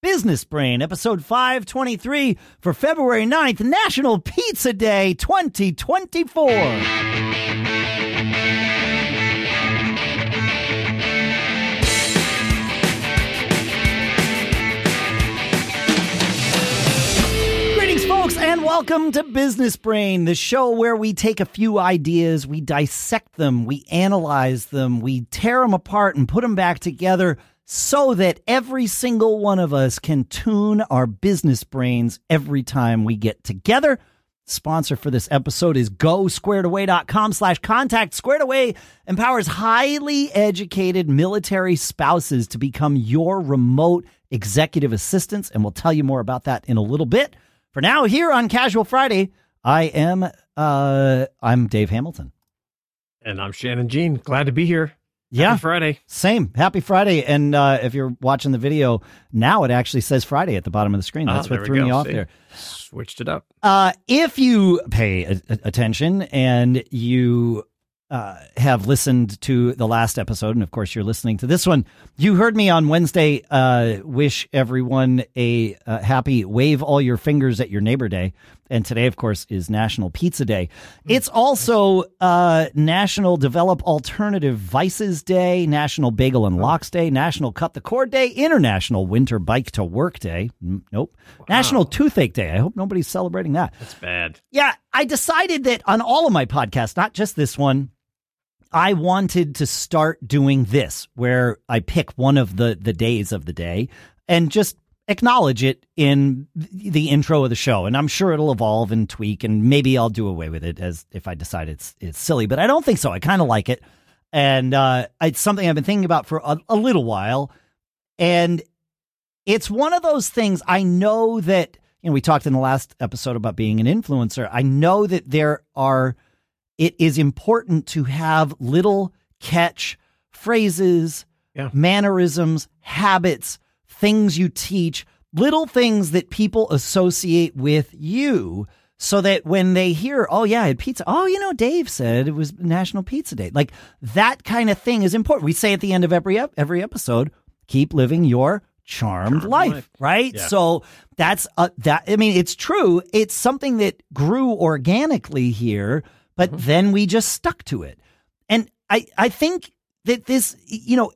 Business Brain, episode 523 for February 9th, National Pizza Day 2024. Greetings, folks, and welcome to Business Brain, the show where we take a few ideas, we dissect them, we analyze them, we tear them apart and put them back together so that every single one of us can tune our business brains every time we get together. Sponsor for this episode is gosquaredaway.com slash contact. Squared Away empowers highly educated military spouses to become your remote executive assistants, and we'll tell you more about that in a little bit. For now, here on Casual Friday, I am uh I'm Dave Hamilton. And I'm Shannon Jean. Glad to be here. Yeah. Happy Friday. Same. Happy Friday. And uh, if you're watching the video now, it actually says Friday at the bottom of the screen. Ah, That's there what threw me off See? there. Switched it up. Uh, if you pay a- a- attention and you uh, have listened to the last episode, and of course you're listening to this one, you heard me on Wednesday uh, wish everyone a uh, happy wave all your fingers at your neighbor day. And today, of course, is National Pizza Day. It's also uh, National Develop Alternative Vices Day, National Bagel and Lox Day, National Cut the Cord Day, International Winter Bike to Work Day. Mm, Nope. National Toothache Day. I hope nobody's celebrating that. That's bad. Yeah, I decided that on all of my podcasts, not just this one, I wanted to start doing this where I pick one of the the days of the day and just acknowledge it in the intro of the show. And I'm sure it'll evolve and tweak and maybe I'll do away with it as if I decide it's it's silly but I don't think so. I kind of like it. And uh it's something I've been thinking about for a, a little while. And it's one of those things I know that you know we talked in the last episode about being an influencer. I know that there are it is important to have little catch phrases, Yeah. mannerisms, habits, things you teach, little things that people associate with you so that when they hear, oh, yeah, I had pizza. Oh, you know, Dave said it was National Pizza Day. Like that kind of thing is important. We say at the end of every ep- every episode, keep living your charmed, Charmed life, life. right? Yeah. So that's uh, that. I mean, it's true. It's something that grew organically here, but then we just stuck to it. And I, I think that this, you know,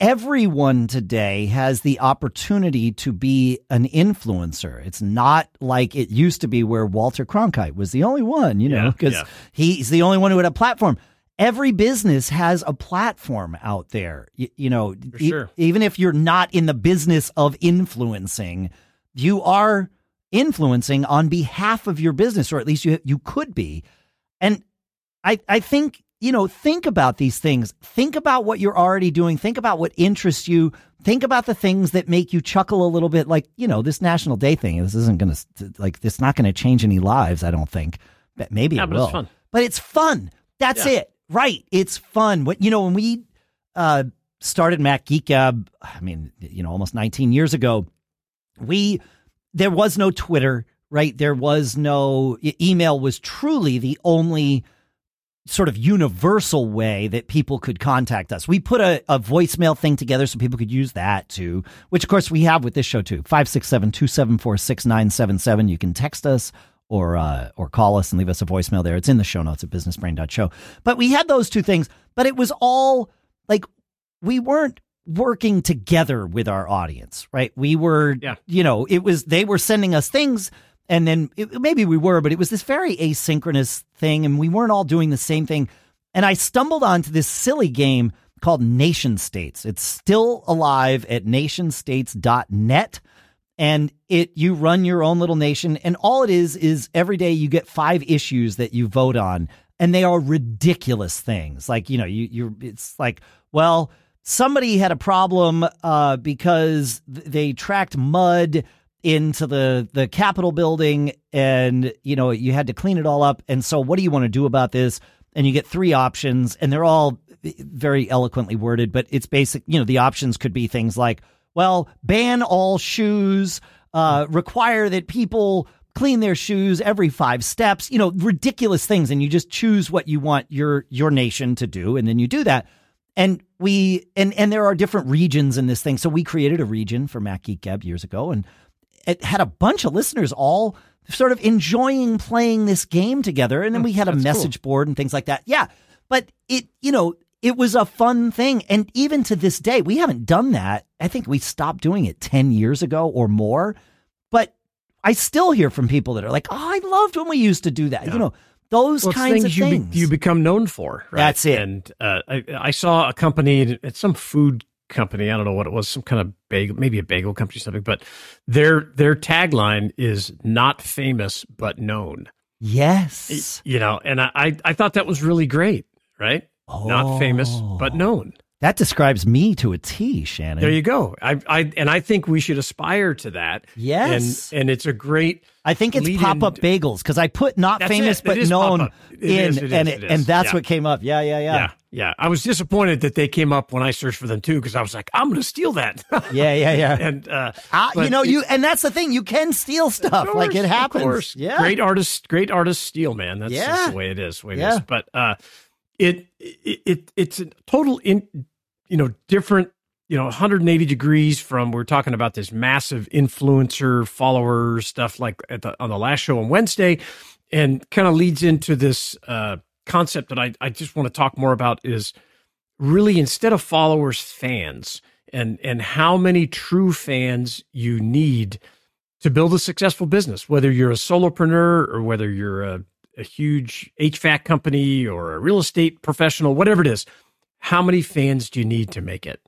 everyone today has the opportunity to be an influencer. It's not like it used to be where Walter Cronkite was the only one, you know, because yeah. he's the only one who had a platform. Every business has a platform out there. You, you know, e- sure. even if you're not in the business of influencing, you are influencing on behalf of your business, or at least you you could be. And I I think you know think about these things. Think about what you're already doing. Think about what interests you. Think about the things that make you chuckle a little bit. Like you know this National Day thing. This isn't going to like this. Not going to change any lives. I don't think. But maybe Yeah, it but will. it's fun. But it's fun. That's Yeah. it. Right. It's fun. What you know when we uh, started Mac Geek Gab. I mean, you know, almost 19 years ago we there was no Twitter, right? There was no email was truly the only sort of universal way that people could contact us. We put a, a voicemail thing together so people could use that too, which of course we have with this show too. 567-274-6977. You can text us or uh, or call us and leave us a voicemail there. It's in the show notes at businessbrain.show. But we had those two things, but it was all like we weren't working together with our audience, right? We were, Yeah. you know, it was they were sending us things, and then it, maybe we were, but it was this very asynchronous thing, and we weren't all doing the same thing. And I stumbled onto this silly game called NationStates. It's still alive at nationstates.net and it you run your own little nation and all it is is every day you get five issues that you vote on and they are ridiculous things like you know you you're it's like well somebody had a problem uh because they tracked mud into the the capitol building and you know you had to clean it all up and so what do you want to do about this and you get three options and they're all very eloquently worded but it's basic you know the options could be things like well, ban all shoes, uh, require that people clean their shoes every five steps, you know, ridiculous things. And you just choose what you want your, your nation to do. And then you do that. and we and and there are different regions in this thing. So we created a region for Mac Geek years ago, and it had a bunch of listeners all sort of enjoying playing this game together. And then we had a That's message board and things like that. Yeah, but it you know it was a fun thing, and even to this day, we haven't done that. I think we stopped doing it ten years ago or more, but I still hear from people that are like, "Oh, I loved when we used to do that." Yeah. You know, those Well, kinds of you be- things. you become known for. Right? That's it. And uh, I, I saw a company, at some food company. I don't know what it was, some kind of bagel, maybe a bagel company, something. But their their tagline is "Not famous but known." yes. You know, and I I, I thought that was really great. Right? Not famous but Oh. known. That describes me to a T, Shannon. There you go. I, I and I think we should aspire to that. Yes. And and it's a great I think it's pop up bagels because I put not famous it. It but is known. It in, is, it is, and it and that's Yeah. what came up. Yeah, yeah, yeah, yeah. yeah. I was disappointed that they came up when I searched for them too because I was like, I'm going to steal that. yeah, yeah, yeah. and uh, Ah, you know, you and that's the thing. You can steal stuff, Of like it course, of happens. course. Yeah, great artists, great artists steal, man. That's Yeah. just the way it is. way Yeah. is. But uh, it, it it it's a total in you know different you know 180 degrees from we're talking about this massive influencer follower stuff like at the, on the last show on Wednesday, and kind of leads into this uh, concept that I I just want to talk more about is really instead of followers, fans, and and how many true fans you need to build a successful business, whether you're a solopreneur or whether you're a, a huge HVAC company or a real estate professional, whatever it is. How many fans do you need to make it?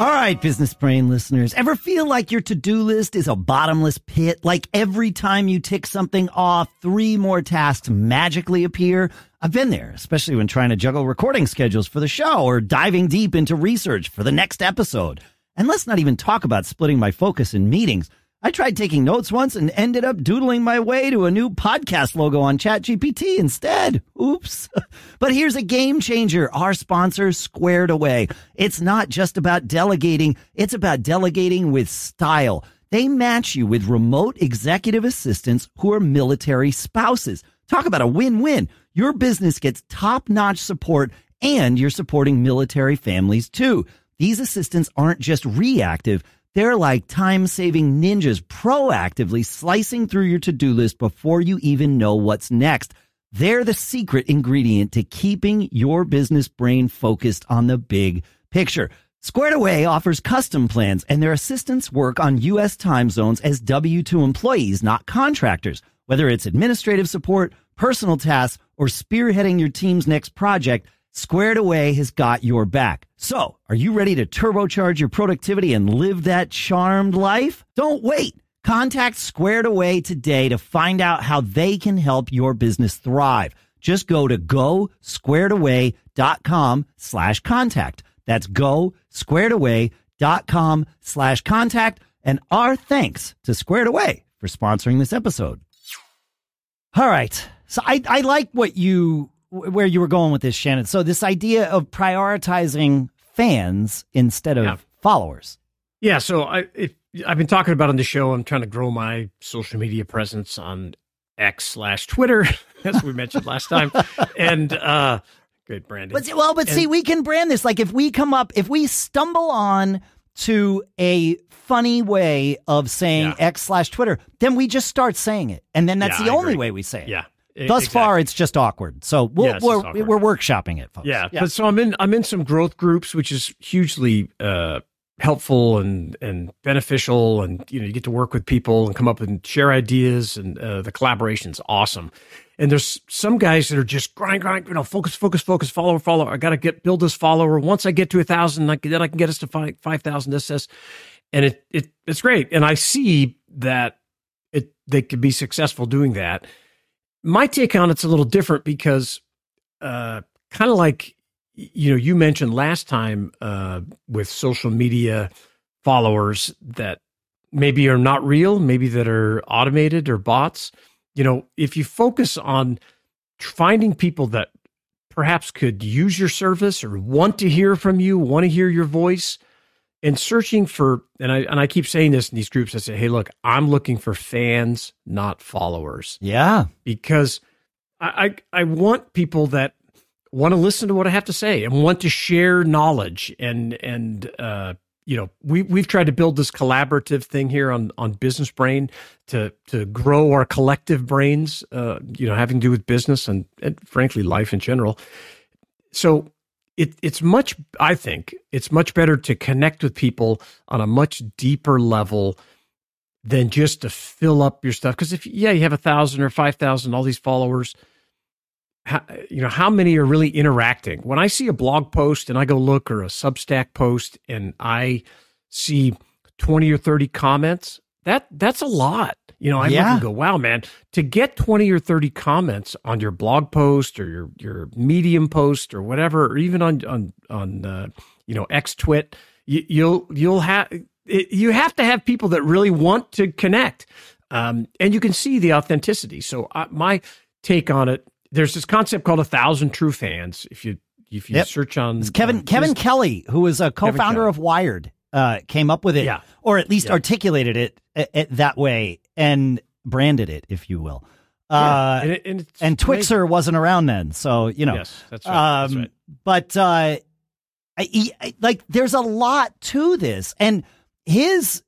All right, business brain listeners. Ever feel like your to do list is a bottomless pit? Like every time you tick something off, three more tasks magically appear? I've been there, especially when trying to juggle recording schedules for the show or diving deep into research for the next episode. And let's not even talk about splitting my focus in meetings. I tried taking notes once and ended up doodling my way to a new podcast logo on ChatGPT instead. Oops. but here's a game changer. Our sponsor, Squared Away. It's not just about delegating, it's about delegating with style. They match you with remote executive assistants who are military spouses. Talk about a win-win. Your business gets top-notch support and you're supporting military families too. These assistants aren't just reactive. They're like time saving ninjas proactively slicing through your to do list before you even know what's next. They're the secret ingredient to keeping your business brain focused on the big picture. Squared Away offers custom plans and their assistants work on U.S. time zones as W-2 employees, not contractors. Whether it's administrative support, personal tasks, or spearheading your team's next project, Squared Away has got your back. So, are you ready to turbocharge your productivity and live that charmed life? Don't wait. Contact Squared Away today to find out how they can help your business thrive. Just go to go.squaredaway.com slash contact. That's go.squaredaway.com slash contact. And our thanks to Squared Away for sponsoring this episode. All right. So I, I like what you where you were going with this, Shannon. So this idea of prioritizing fans instead of Yeah. followers. Yeah, so I it, I've been talking about on the show. I'm trying to grow my social media presence on X slash Twitter, as we mentioned last time, and uh, good branding. But well, but see, we can brand this like if we come up, if we stumble on to a funny way of saying Yeah. X slash Twitter, then we just start saying it, and then that's Yeah, the I only agree. way we say it. yeah. Thus far, it's just awkward. So we'll, yeah, we're awkward. we're workshopping it, folks. Yeah, but so I'm in I'm in some growth groups, which is hugely uh, helpful and and beneficial, and you know you get to work with people and come up and share ideas, and uh, the collaboration's awesome. And there's some guys that are just grind, grind, you know, focus, focus, focus, follower, follower. I got to get build this follower. Once I get to a thousand, like, then I can get us to five five thousand. This, this, and it it it's great. And I see that it they could be successful doing that. My take on it's a little different because uh, kind of like you know you mentioned last time uh, with social media followers that maybe are not real maybe that are automated or bots. You know if you focus on finding people that perhaps could use your service or want to hear from you want to hear your voice and searching for and I and I keep saying this in these groups I say hey look I'm looking for fans not followers yeah, because I, I I want people that want to listen to what I have to say and want to share knowledge and and uh, you know we we've tried to build this collaborative thing here on on Business Brain to to grow our collective brains, uh, you know, having to do with business and, and frankly life in general. So it, it's much i think it's much better to connect with people on a much deeper level than just to fill up your stuff. Because if yeah you have a thousand or five thousand all these followers how, you know how many are really interacting? When i see a blog post and i go look or a substack post and i see 20 or 30 comments that that's a lot you know, I yeah. look and go, wow, man, to get 20 or 30 comments on your blog post or your, your medium post or whatever, or even on, on, on, uh, you know, X twit, you, you'll, you'll have, you have to have people that really want to connect. Um, and you can see the authenticity. So uh, my take on it, there's this concept called a thousand true fans. If you, if you yep. search on it's Kevin, uh, Kevin Kelly, who is a co-founder of Wired, uh, came up with it, yeah. or at least yeah. articulated it, it, it that way and branded it, if you will. Yeah, uh, and, it, and, Twixer wasn't around then, so you know. Yes, that's right. Um, that's right. But uh, I, I, like, there's a lot to this, and his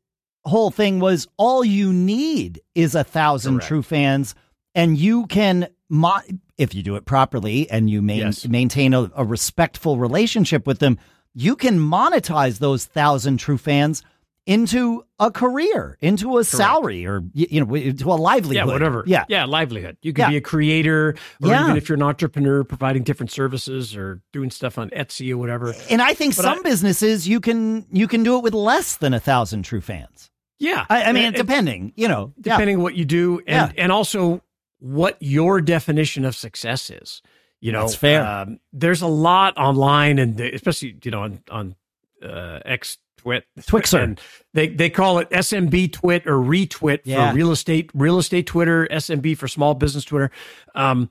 whole thing was all you need is a thousand Correct. true fans, and you can, mo- if you do it properly and you main, yes. maintain a, a respectful relationship with them, you can monetize those thousand true fans into a career, into a Correct. salary, or you know, into a livelihood. Yeah, whatever. Yeah, yeah, livelihood. You could yeah. be a creator, or yeah. even if you're an entrepreneur, providing different services or doing stuff on Etsy or whatever. And I think but some I, businesses you can you can do it with less than a thousand true fans. Yeah, I, I mean, and, depending, you know, depending yeah. what you do, and and also what your definition of success is. You know, That's fair. Um, there's a lot online, and especially you know on on uh, X Twit. Twixer. And they, they call it SMB Twit or Retwit yeah. for real estate, real estate Twitter, SMB for small business Twitter. Um,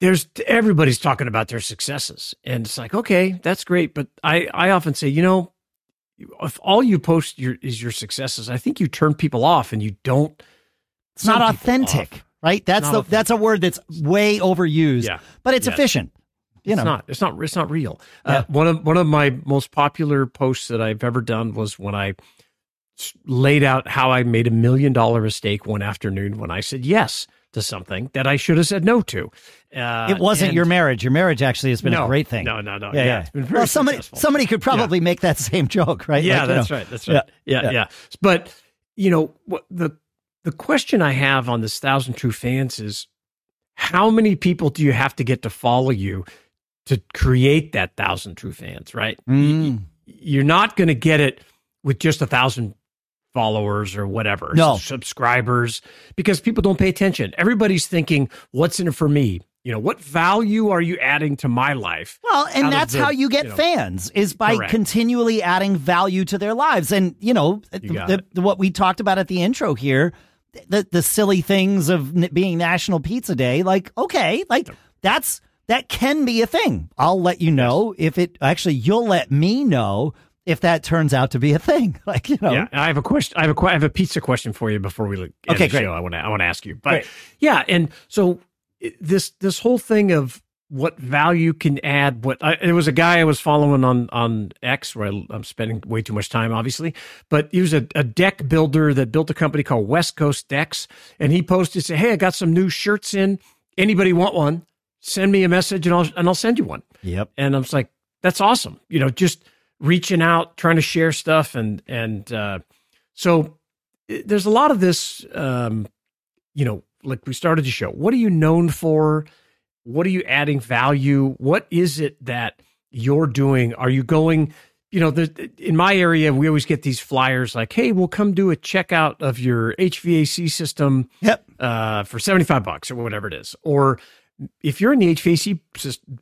there's everybody's talking about their successes. And it's like, okay, that's great. But I, I often say, you know, if all you post your, is your successes, I think you turn people off and you don't. It's not authentic, right? That's the that's a word that's way overused, yeah. but it's yes. efficient you know, it's not. It's not. It's not real. Uh, yeah. Uh, one of one of my most popular posts that I've ever done was when I laid out how I made a million dollar mistake one afternoon when I said yes to something that I should have said no to. Uh, it wasn't your marriage. Your marriage actually has been no, a great thing. No, no, no. Yeah, yeah. yeah. well, somebody successful. somebody could probably yeah. make that same joke, right? Yeah, like, that's know. right. That's right. Yeah, yeah, yeah. But you know what the the question I have on this thousand true fans is how many people do you have to get to follow you to create that thousand true fans, right? Mm. You're not going to get it with just a thousand followers or whatever, no. subscribers, because people don't pay attention. Everybody's thinking, what's in it for me? You know, what value are you adding to my life? Well, and that's the, how you get you know, fans is by correct. continually adding value to their lives. And, you know, you the, the, what we talked about at the intro here, the, the silly things of being National Pizza Day, like, okay, like that's that can be a thing. I'll let you know if it actually you'll let me know if that turns out to be a thing. Like you know, yeah. I have a question. I have a I have a pizza question for you before we end okay, the great. show. I want to I want to ask you, but great. yeah, and so this this whole thing of what value can add. What I, there was a guy I was following on on X where I, am spending way too much time, obviously, but he was a, a, deck builder that built a company called West Coast Decks, and he posted say, "Hey, I got some new shirts in. Anybody want one?" send me a message and I'll and I'll send you one. Yep. And I was like, that's awesome. You know, just reaching out, trying to share stuff, and and uh, so there's a lot of this. Um, you know, like we started the show. What are you known for? What are you adding value? What is it that you're doing? Are you going? You know, the, in my area, we always get these flyers like, "Hey, we'll come do a checkout of your HVAC system yep. uh, for seventy five bucks or whatever it is," or if you're in the HVAC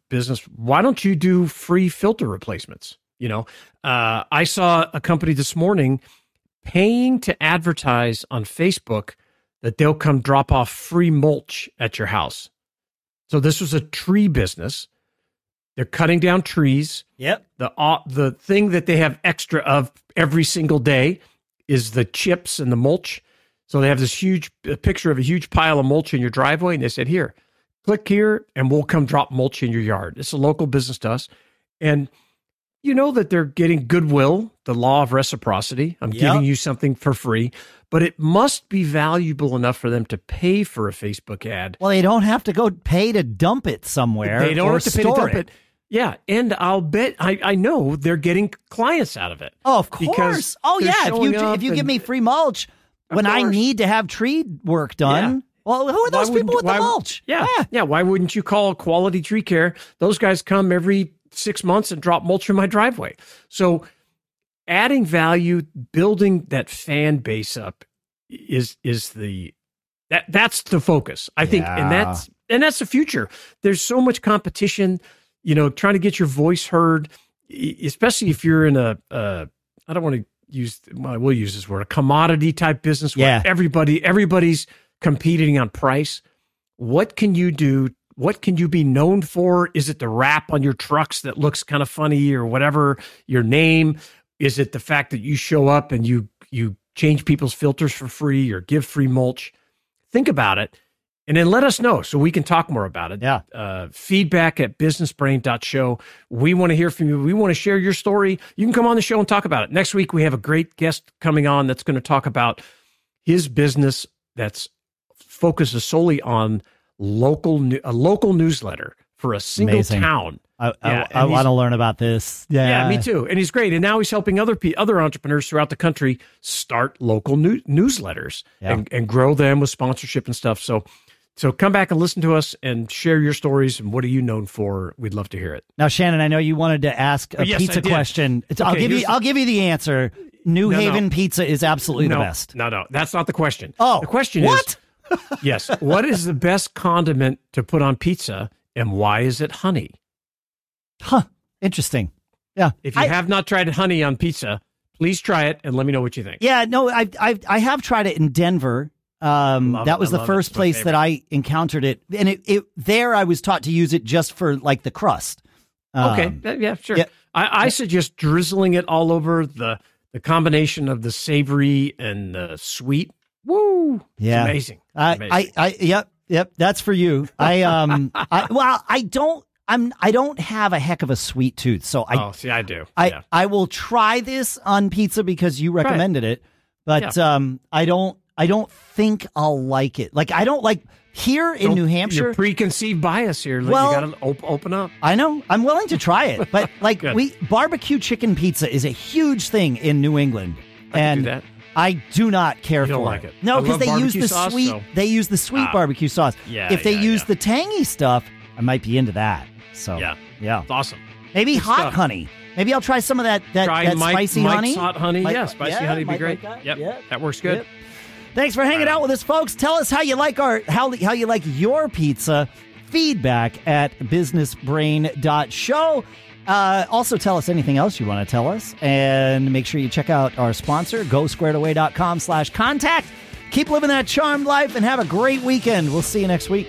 business, why don't you do free filter replacements? You know, uh, I saw a company this morning paying to advertise on Facebook that they'll come drop off free mulch at your house. So this was a tree business. They're cutting down trees. Yep. The uh, the thing that they have extra of every single day is the chips and the mulch. So they have this huge picture of a huge pile of mulch in your driveway, and they said, "Here, click here and we'll come drop mulch in your yard. It's a local business to us. And you know that they're getting goodwill, the law of reciprocity. I'm Yep. giving you something for free, but it must be valuable enough for them to pay for a Facebook ad. Well, they don't have to go pay to dump it somewhere. They don't have to pay to dump it. Yeah, and I'll bet I, I know they're getting clients out of it. Oh, of Because course. Oh, yeah. If you if you give me free mulch when I need to have tree work done, Yeah. well, who are Why those people with the why- mulch? Yeah, yeah. Why wouldn't you call Quality Tree Care? Those guys come every six months and drop mulch in my driveway. So, adding value, building that fan base up is is the that that's the focus. I think, and that's and that's the future. There's so much competition. You know, trying to get your voice heard, especially if you're in a. Uh, I don't want to use. Well, I will use this word. A commodity type business where Yeah. everybody everybody's competing on price. What can you do? What can you be known for? Is it the wrap on your trucks that looks kind of funny or whatever? Your name? Is it the fact that you show up and you you change people's filters for free or give free mulch? Think about it and then let us know so we can talk more about it. Yeah. Uh, feedback at businessbrain.show. We want to hear from you. We want to share your story. You can come on the show and talk about it. Next week, we have a great guest coming on that's going to talk about his business that's focuses solely on local new, a local newsletter for a single Amazing. town. I, Yeah, I, I want to learn about this. Yeah. Yeah, me too. And he's great. And now he's helping other pe- other entrepreneurs throughout the country start local new- newsletters Yeah. and, and grow them with sponsorship and stuff. So, so come back and listen to us and share your stories and what are you known for? We'd love to hear it. Now, Shannon, I know you wanted to ask a Oh, yes, pizza question. It's- I'll give you. here's- I'll give you the answer. New No, no. Haven Pizza is absolutely no, the best. no, no, that's not the question. Oh, the question what? is, yes, what is the best condiment to put on pizza and why is it honey? Huh. Interesting. Yeah. If you I- have not tried honey on pizza, please try it and let me know what you think. Yeah, no, I I I have tried it in Denver. Um, that it. was I the first place that I encountered it, and it, it there I was taught to use it just for like the crust. Okay. Um, Uh, yeah, sure. yeah. I, I suggest drizzling it all over the the combination of the savory and the sweet. Woo! Yeah. It's amazing. I, Amazing. I, I, yep, yep. That's for you. I, um, I, well, I don't, I'm, I don't have a heck of a sweet tooth, so I, oh, see, I do. I, yeah. I will try this on pizza because you recommended it, but um, I don't, I don't think I'll like it. Like I don't like here in Don't- New Your Hampshire. preconceived bias here. Like, Well- you got to op- open up. I know. I'm willing to try it, but like we barbecue chicken pizza is a huge thing in New England, I and can do that. I do not care You for like it. No, because they use the sauce, sweet. They use the sweet Ah. barbecue sauce. Yeah, If they yeah, use yeah. the tangy stuff, I might be into that. So Yeah. yeah. It's awesome. Maybe Good hot stuff. honey. Maybe I'll try some of that that, that Mike, spicy Mike's honey. hot honey. Mike- yeah, spicy yeah, honey would be great. like that. Yep. Yeah. That works good. Yep. Thanks for hanging out with us, folks. Tell us how you like our how how you like your pizza. Feedback at businessbrain.show. Uh, also, tell us anything else you want to tell us, and make sure you check out our sponsor, GoSquaredAway.com/slash contact. Keep living that charmed life and have a great weekend. We'll see you next week.